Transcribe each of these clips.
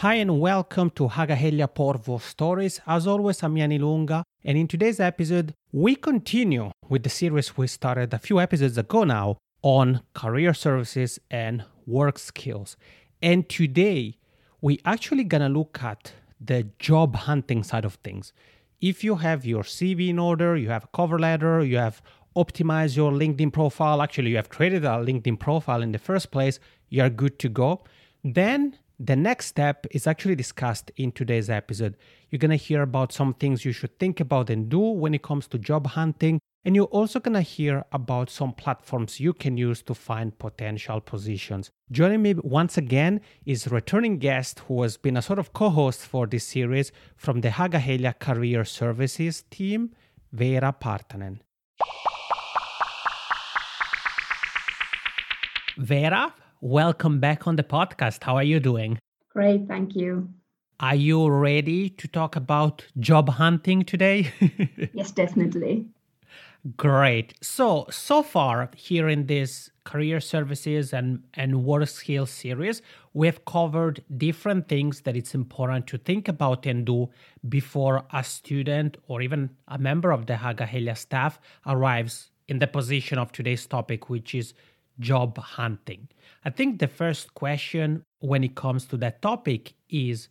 Hi and welcome to Haaga-Helia Porvoo Stories. As always, I'm Jani Lunga, and in today's episode, we continue with the series we started a few episodes ago now on career services and work skills. And today, we actually gonna look at the job hunting side of things. If you have your CV in order, you have a cover letter, you have optimized your LinkedIn profile, actually you have created a LinkedIn profile in the first place, you are good to go. Then the next step is actually discussed in today's episode. You're going to hear about some things you should think about and do when it comes to job hunting. And you're also going to hear about some platforms you can use to find potential positions. Joining me once again is returning guest who has been a sort of co-host for this series from the Haaga-Helia Career Services team, Vera Partanen. Veera, welcome back on the podcast. How are you doing? Great, thank you. Are you ready to talk about job hunting today? yes, definitely. Great. So, so far here in this career services and, and work skills series, we have covered different things that it's important to think about and do before a student or even a member of the Haaga-Helia staff arrives in the position of today's topic, which is job hunting. I think the first question when it comes to that topic is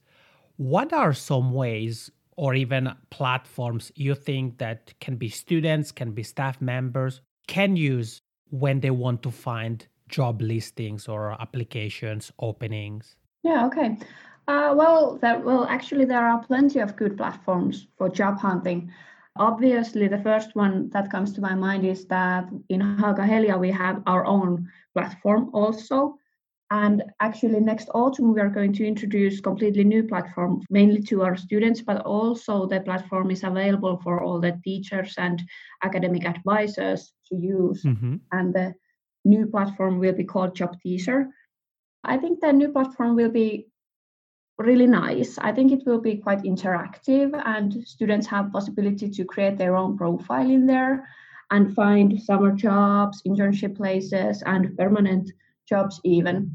what are some ways or even platforms you think that can be students, can be staff members, can use when they want to find job listings or applications openings? Yeah, okay. Uh, well, well, actually, there are plenty of good platforms for job hunting. Obviously, the first one that comes to my mind is that in Haaga-Helia we have our own platform also. And actually, next autumn, we are going to introduce completely new platform, mainly to our students, but also the platform is available for all the teachers and academic advisors to use. Mm-hmm. And the new platform will be called JobTeaser. I think the new platform will be really nice. I think it will be quite interactive and students have possibility to create their own profile in there and find summer jobs, internship places and permanent jobs even.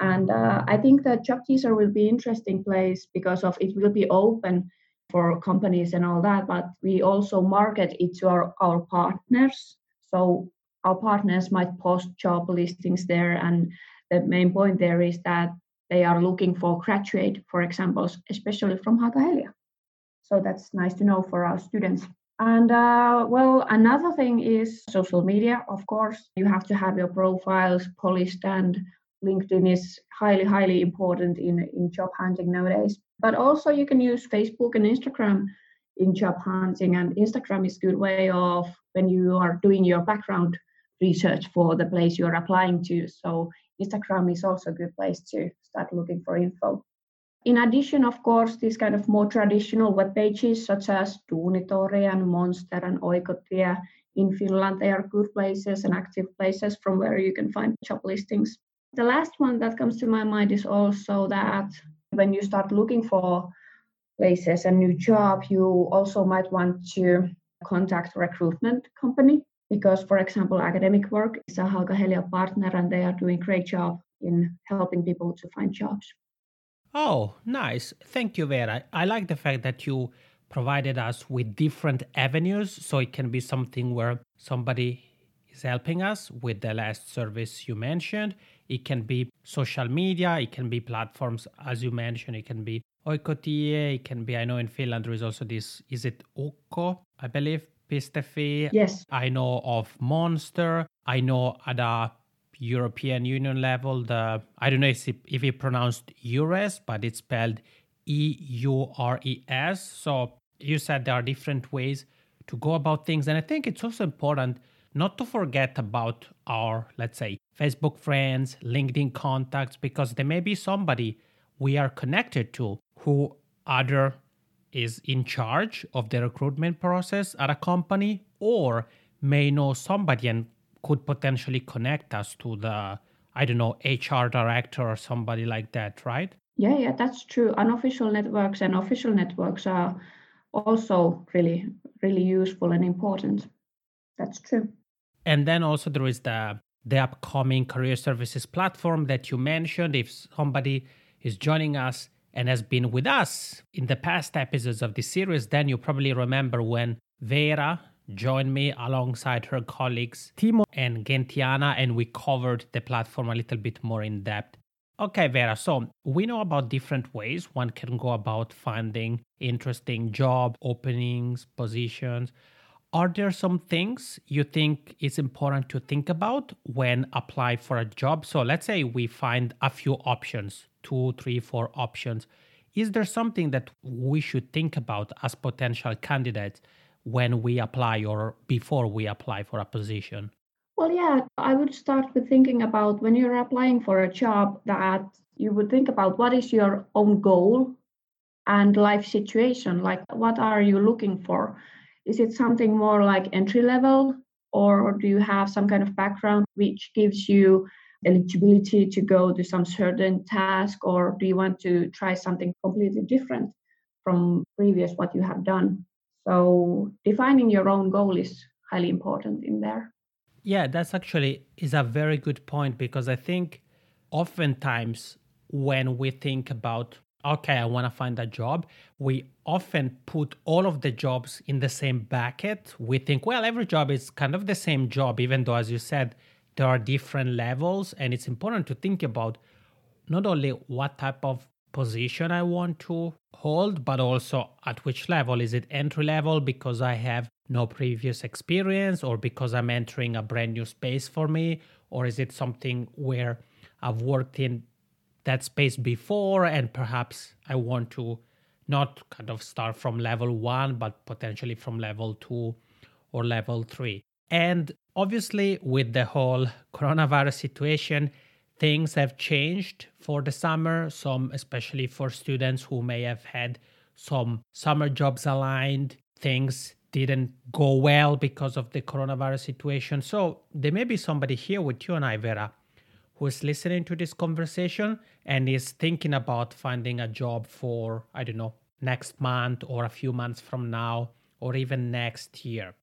And uh, I think that JobTeaser will be interesting place because of it will be open for companies and all that, but we also market it to our, our partners. So our partners might post job listings there and the main point there is that they are looking for graduate, for example, especially from Haaga-Helia. So that's nice to know for our students. And uh, well, another thing is social media, of course. You have to have your profiles polished, and LinkedIn is highly, highly important in, in job hunting nowadays. But also, you can use Facebook and Instagram in job hunting, and Instagram is a good way of when you are doing your background research for the place you are applying to. So Instagram is also a good place to start looking for info. In addition, of course, these kind of more traditional web pages such as Duunitori and Monster and Oikotie in Finland, they are good places and active places from where you can find job listings. The last one that comes to my mind is also that when you start looking for places a new job, you also might want to contact recruitment company because, for example, academic work is a Haaga-Helia partner and they are doing great job in helping people to find jobs. Oh, nice. Thank you, Vera. I like the fact that you provided us with different avenues so it can be something where somebody is helping us with the last service you mentioned. It can be social media, it can be platforms, as you mentioned, it can be Oikotie, it can be, I know in Finland there is also this, is it Ukko, I believe, Pistefi. Yes. I know of Monster. I know at a European Union level, the I don't know if it, if it pronounced EURES, but it's spelled E U R E S. So you said there are different ways to go about things, and I think it's also important not to forget about our let's say Facebook friends, LinkedIn contacts, because there may be somebody we are connected to who either is in charge of the recruitment process at a company or may know somebody and could potentially connect us to the i don't know hr director or somebody like that right? Yeah yeah that's true. Unofficial networks and official networks are also really really useful and important. That's true. And then also there is the the upcoming career services platform that you mentioned. If somebody is joining us and has been with us in the past episodes of this series, then you probably remember when Vera joined me alongside her colleagues Timo and Gentiana, and we covered the platform a little bit more in depth. Okay, Vera, so we know about different ways one can go about finding interesting job openings, positions. Are there some things you think is important to think about when apply for a job? So let's say we find a few options, two, three, four options. Is there something that we should think about as potential candidates when we apply or before we apply for a position? Well, yeah, I would start with thinking about when you're applying for a job that you would think about what is your own goal and life situation. Like, what are you looking for? Is it something more like entry level, or do you have some kind of background which gives you eligibility to go to some certain task, or do you want to try something completely different from previous what you have done? So defining your own goal is highly important in there. Yeah, that's actually is a very good point because I think oftentimes when we think about okay, I want to find a job, we often put all of the jobs in the same bucket. We think, well, every job is kind of the same job, even though, as you said, there are different levels. And it's important to think about not only what type of position I want to hold, but also at which level. Is it entry level because I have no previous experience or because I'm entering a brand new space for me? Or is it something where I've worked in that space before and perhaps I want to not kind of start from level one, but potentially from level two or level three? And obviously, with the whole coronavirus situation, things have changed for the summer, some especially for students who may have had some summer jobs aligned, things didn't go well because of the coronavirus situation. So there may be somebody here with you and I, Vera, who is listening to this conversation and is thinking about finding a job for, I don't know, next month or a few months from now or even next year.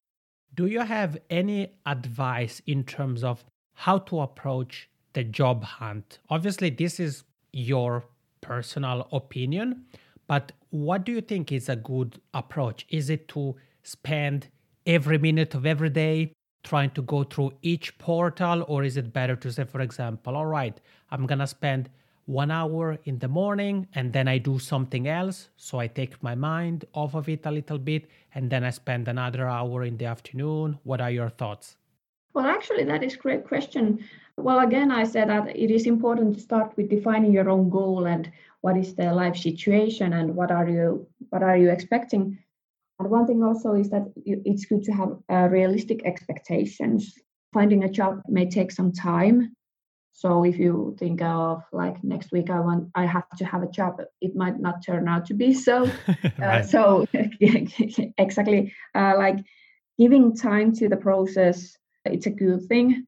Do you have any advice in terms of how to approach the job hunt? Obviously, this is your personal opinion, but what do you think is a good approach? Is it to spend every minute of every day trying to go through each portal, or is it better to say, for example, all right, I'm gonna spend one hour in the morning and then I do something else. So I take my mind off of it a little bit and then I spend another hour in the afternoon. What are your thoughts? Well, actually, that is a great question. Well, again, I said that it is important to start with defining your own goal and what is the life situation and what are you what are you expecting. And one thing also is that it's good to have uh, realistic expectations. Finding a job may take some time. So if you think of like next week, I want I have to have a job, it might not turn out to be so. uh, so exactly, uh, like giving time to the process, it's a good thing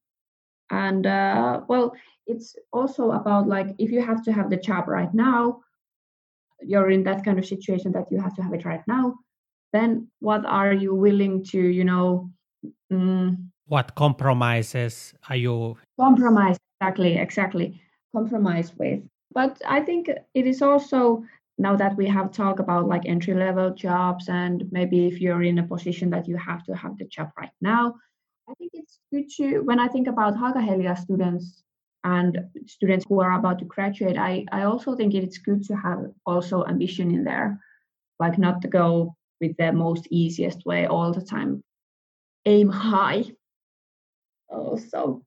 and uh, well it's also about like if you have to have the job right now you're in that kind of situation that you have to have it right now then what are you willing to you know mm, what compromises are you compromise exactly exactly compromise with but i think it is also now that we have talked about like entry level jobs and maybe if you're in a position that you have to have the job right now I think it's good to, when I think about Haaga-Helia students and students who are about to graduate, I, I also think it's good to have also ambition in there, like not to go with the most easiest way all the time. Aim high. Also,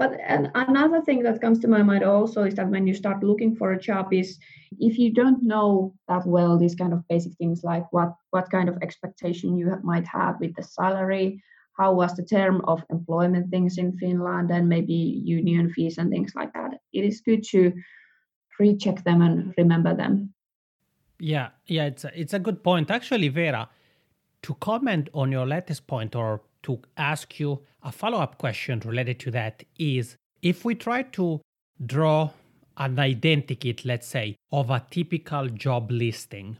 but another thing that comes to my mind also is that when you start looking for a job is if you don't know that well these kind of basic things like what what kind of expectation you might have with the salary how was the term of employment things in Finland and maybe union fees and things like that. It is good to recheck them and remember them. Yeah, yeah, it's a, it's a good point. Actually, Vera, to comment on your latest point or to ask you a follow-up question related to that is if we try to draw an identikit, let's say, of a typical job listing,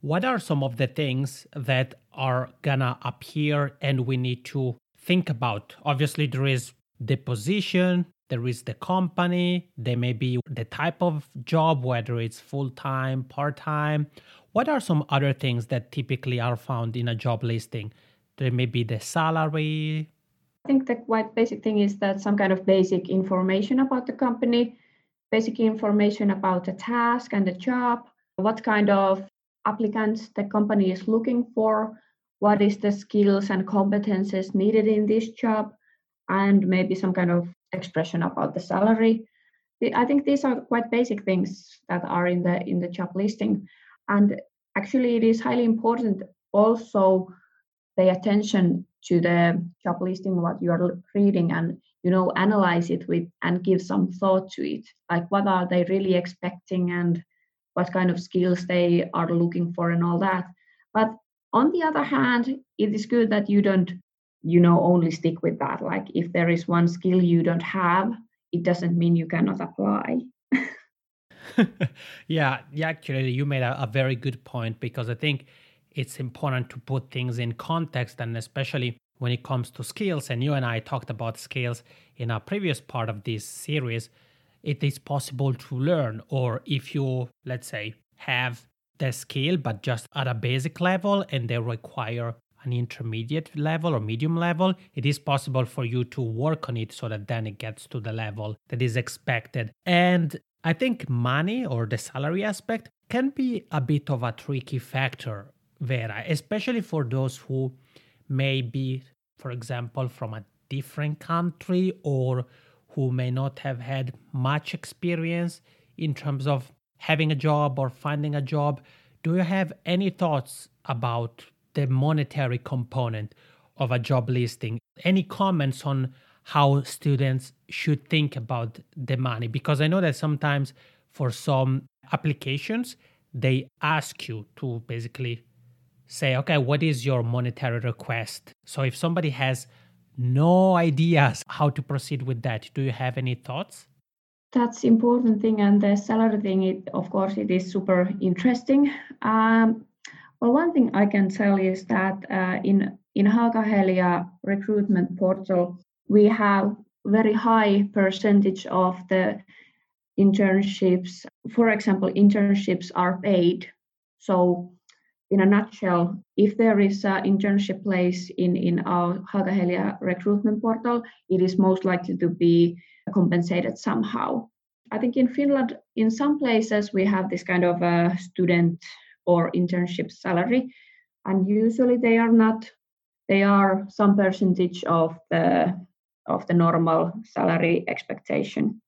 what are some of the things that are gonna appear and we need to think about? Obviously, there is the position, there is the company, there may be the type of job, whether it's full time, part time. What are some other things that typically are found in a job listing? There may be the salary. I think the quite basic thing is that some kind of basic information about the company, basic information about the task and the job, what kind of applicants the company is looking for, what is the skills and competences needed in this job, and maybe some kind of expression about the salary. I think these are quite basic things that are in the in the job listing, and actually it is highly important also pay attention to the job listing what you are reading and you know analyze it with and give some thought to it. Like what are they really expecting and what kind of skills they are looking for and all that. But on the other hand it is good that you don't you know only stick with that. Like if there is one skill you don't have it doesn't mean you cannot apply. Yeah yeah actually you made a, a, very good point because i think it's important to put things in context and especially when it comes to skills and you and i talked about skills in a previous part of this series it is possible to learn or if you let's say have the skill but just at a basic level and they require an intermediate level or medium level, it is possible for you to work on it so that then it gets to the level that is expected. And I think money or the salary aspect can be a bit of a tricky factor, Vera, especially for those who may be, for example, from a different country or who may not have had much experience in terms of having a job or finding a job. Do you have any thoughts about the monetary component of a job listing. Any comments on how students should think about the money? Because I know that sometimes for some applications, they ask you to basically say, okay, what is your monetary request? So if somebody has no ideas how to proceed with that, do you have any thoughts? That's important thing, and the salary thing. It of course it is super interesting. Um, well, one thing I can tell is that uh, in in Haaga-Helia recruitment portal, we have very high percentage of the internships. For example, internships are paid. So, in a nutshell, if there is an internship place in in our Haaga-Helia recruitment portal, it is most likely to be compensated somehow. I think in Finland, in some places, we have this kind of a student or internship salary and usually they are not they are some percentage of the of the normal salary expectation.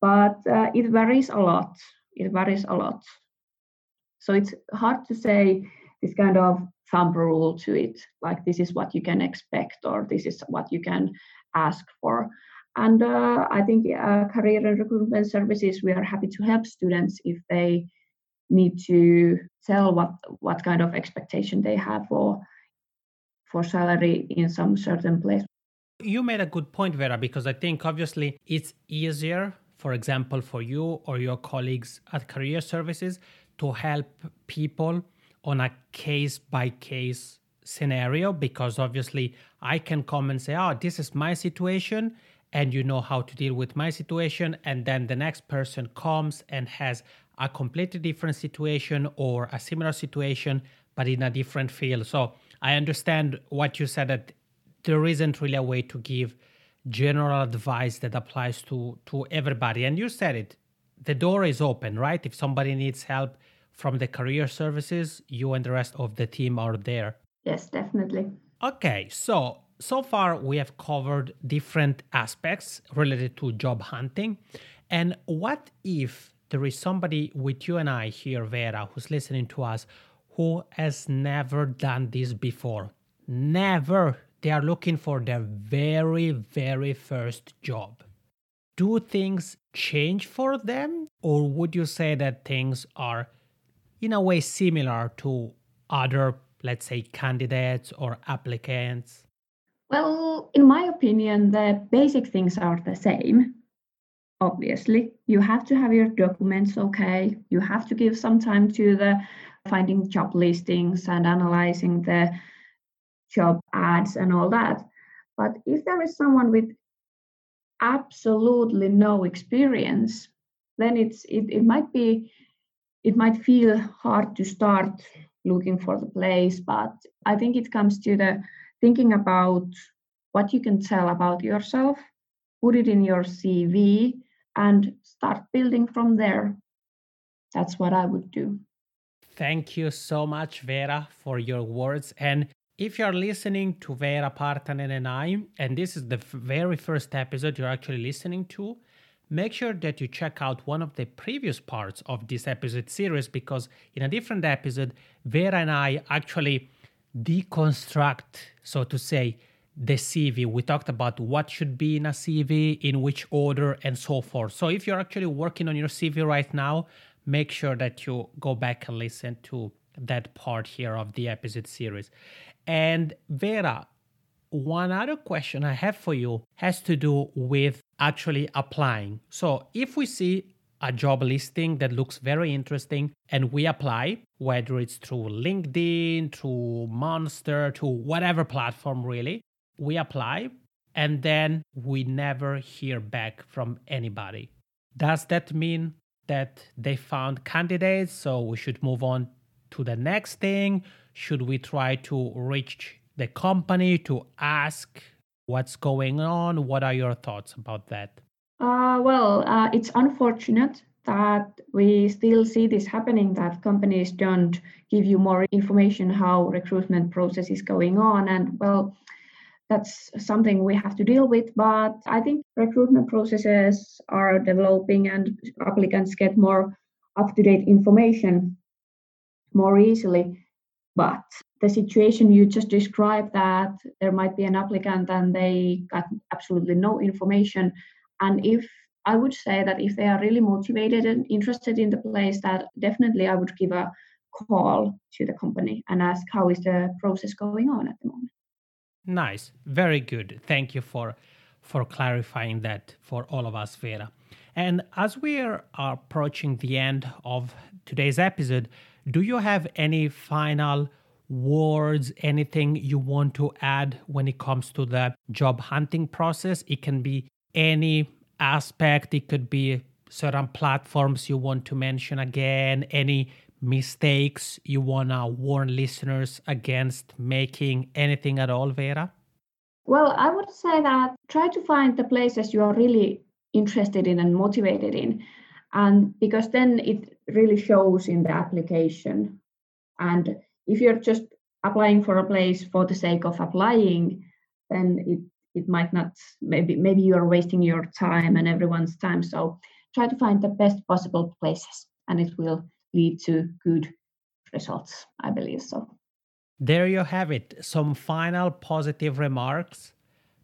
But uh, it varies a lot. It varies a lot so it's hard to say this kind of thumb rule to it like this is what you can expect or this is what you can ask for and uh, i think uh, career and recruitment services we are happy to help students if they need to tell what what kind of expectation they have for for salary in some certain place. You made a good point, Vera, because I think obviously it's easier, for example, for you or your colleagues at Career Services to help people on a case by case scenario because obviously I can come and say, oh, this is my situation and you know how to deal with my situation. And then the next person comes and has a completely different situation or a similar situation, but in a different field. So I understand what you said that there isn't really a way to give general advice that applies to to everybody. And you said it, the door is open, right? If somebody needs help from the career services, you and the rest of the team are there. Yes, definitely. Okay, so so far we have covered different aspects related to job hunting. And what if there is somebody with you and I here, Vera, who's listening to us, who has never done this before. Never. They are looking for their very, very first job. Do things change for them? Or would you say that things are, in a way, similar to other, let's say, candidates or applicants? Well, in my opinion, the basic things are the same obviously. You have to have your documents okay? You have to give some time to the finding job listings and analyzing the job ads and all that. But if there is someone with absolutely no experience, then it's it, it might be it might feel hard to start looking for the place, but I think it comes to the thinking about what you can tell about yourself, put it in your CV, and start building from there. That's what I would do. Thank you so much, Vera, for your words. And if you're listening to Vera Partanen and I, and this is the very first episode you're actually listening to, make sure that you check out one of the previous parts of this episode series because in a different episode, Vera and I actually deconstruct, so to say, the CV. We talked about what should be in a CV, in which order, and so forth. So if you're actually working on your CV right now, make sure that you go back and listen to that part here of the episode series. And Vera, one other question I have for you has to do with actually applying. So if we see a job listing that looks very interesting and we apply, whether it's through LinkedIn, through Monster, to whatever platform really, we apply and then we never hear back from anybody. Does that mean that they found candidates? So we should move on to the next thing? Should we try to reach the company to ask what's going on? What are your thoughts about that? Uh, well, uh, it's unfortunate that we still see this happening that companies don't give you more information how recruitment process is going on and well that's something we have to deal with but i think recruitment processes are developing and applicants get more up to date information more easily but the situation you just described that there might be an applicant and they got absolutely no information. And if i would say that if they are really motivated and interested in the place that definitely i would give a call to the company and ask how is the process going on at the moment. Nice. Very good. Thank you for for clarifying that for all of us vera. And as we are approaching the end of today's episode do you have any final words, anything you want to add when it comes to the job hunting process. It can be any aspect, it could be certain platforms you want to mention again, any mistakes you want to warn listeners against making, anything at all, Vera? Well, I would say that try to find the places you are really interested in and motivated in. And because then it really shows in the application. And if you're just applying for a place for the sake of applying, then it it might not maybe maybe you're wasting your time and everyone's time. So try to find the best possible places and it will lead to good results, I believe so. There you have it. Some final positive remarks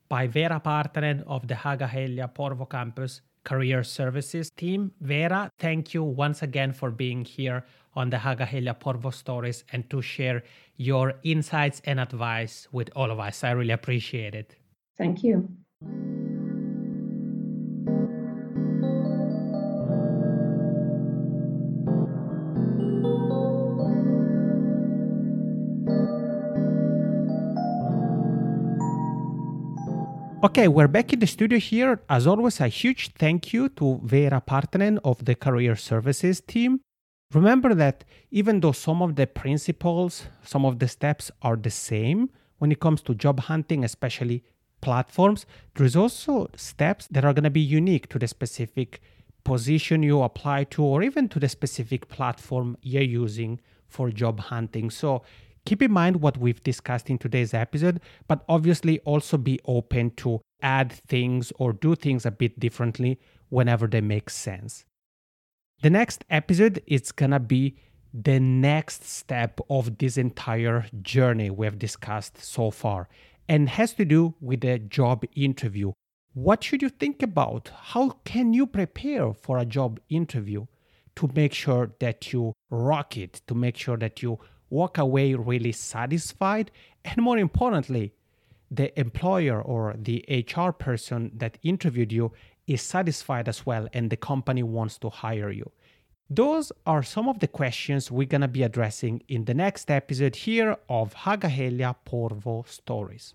by Vera Partanen of the Haaga-Helia Porvoo campus Career Services team. Vera, thank you once again for being here on the Haaga-Helia Porvoo stories and to share your insights and advice with all of us. I really appreciate it. Thank you. Okay, we're back in the studio here. As always, a huge thank you to Vera Partanen of the Career Services team. Remember that even though some of the principles, some of the steps are the same when it comes to job hunting, especially platforms, there is also steps that are going to be unique to the specific position you apply to or even to the specific platform you're using for job hunting. So Keep in mind what we've discussed in today's episode, but obviously also be open to add things or do things a bit differently whenever they make sense. The next episode is gonna be the next step of this entire journey we have discussed so far and has to do with the job interview. What should you think about? How can you prepare for a job interview to make sure that you rock it, to make sure that you walk away really satisfied, and more importantly, the employer or the HR person that interviewed you is satisfied as well and the company wants to hire you. Those are some of the questions we're going to be addressing in the next episode here of Haaga-Helia Porvoo Stories.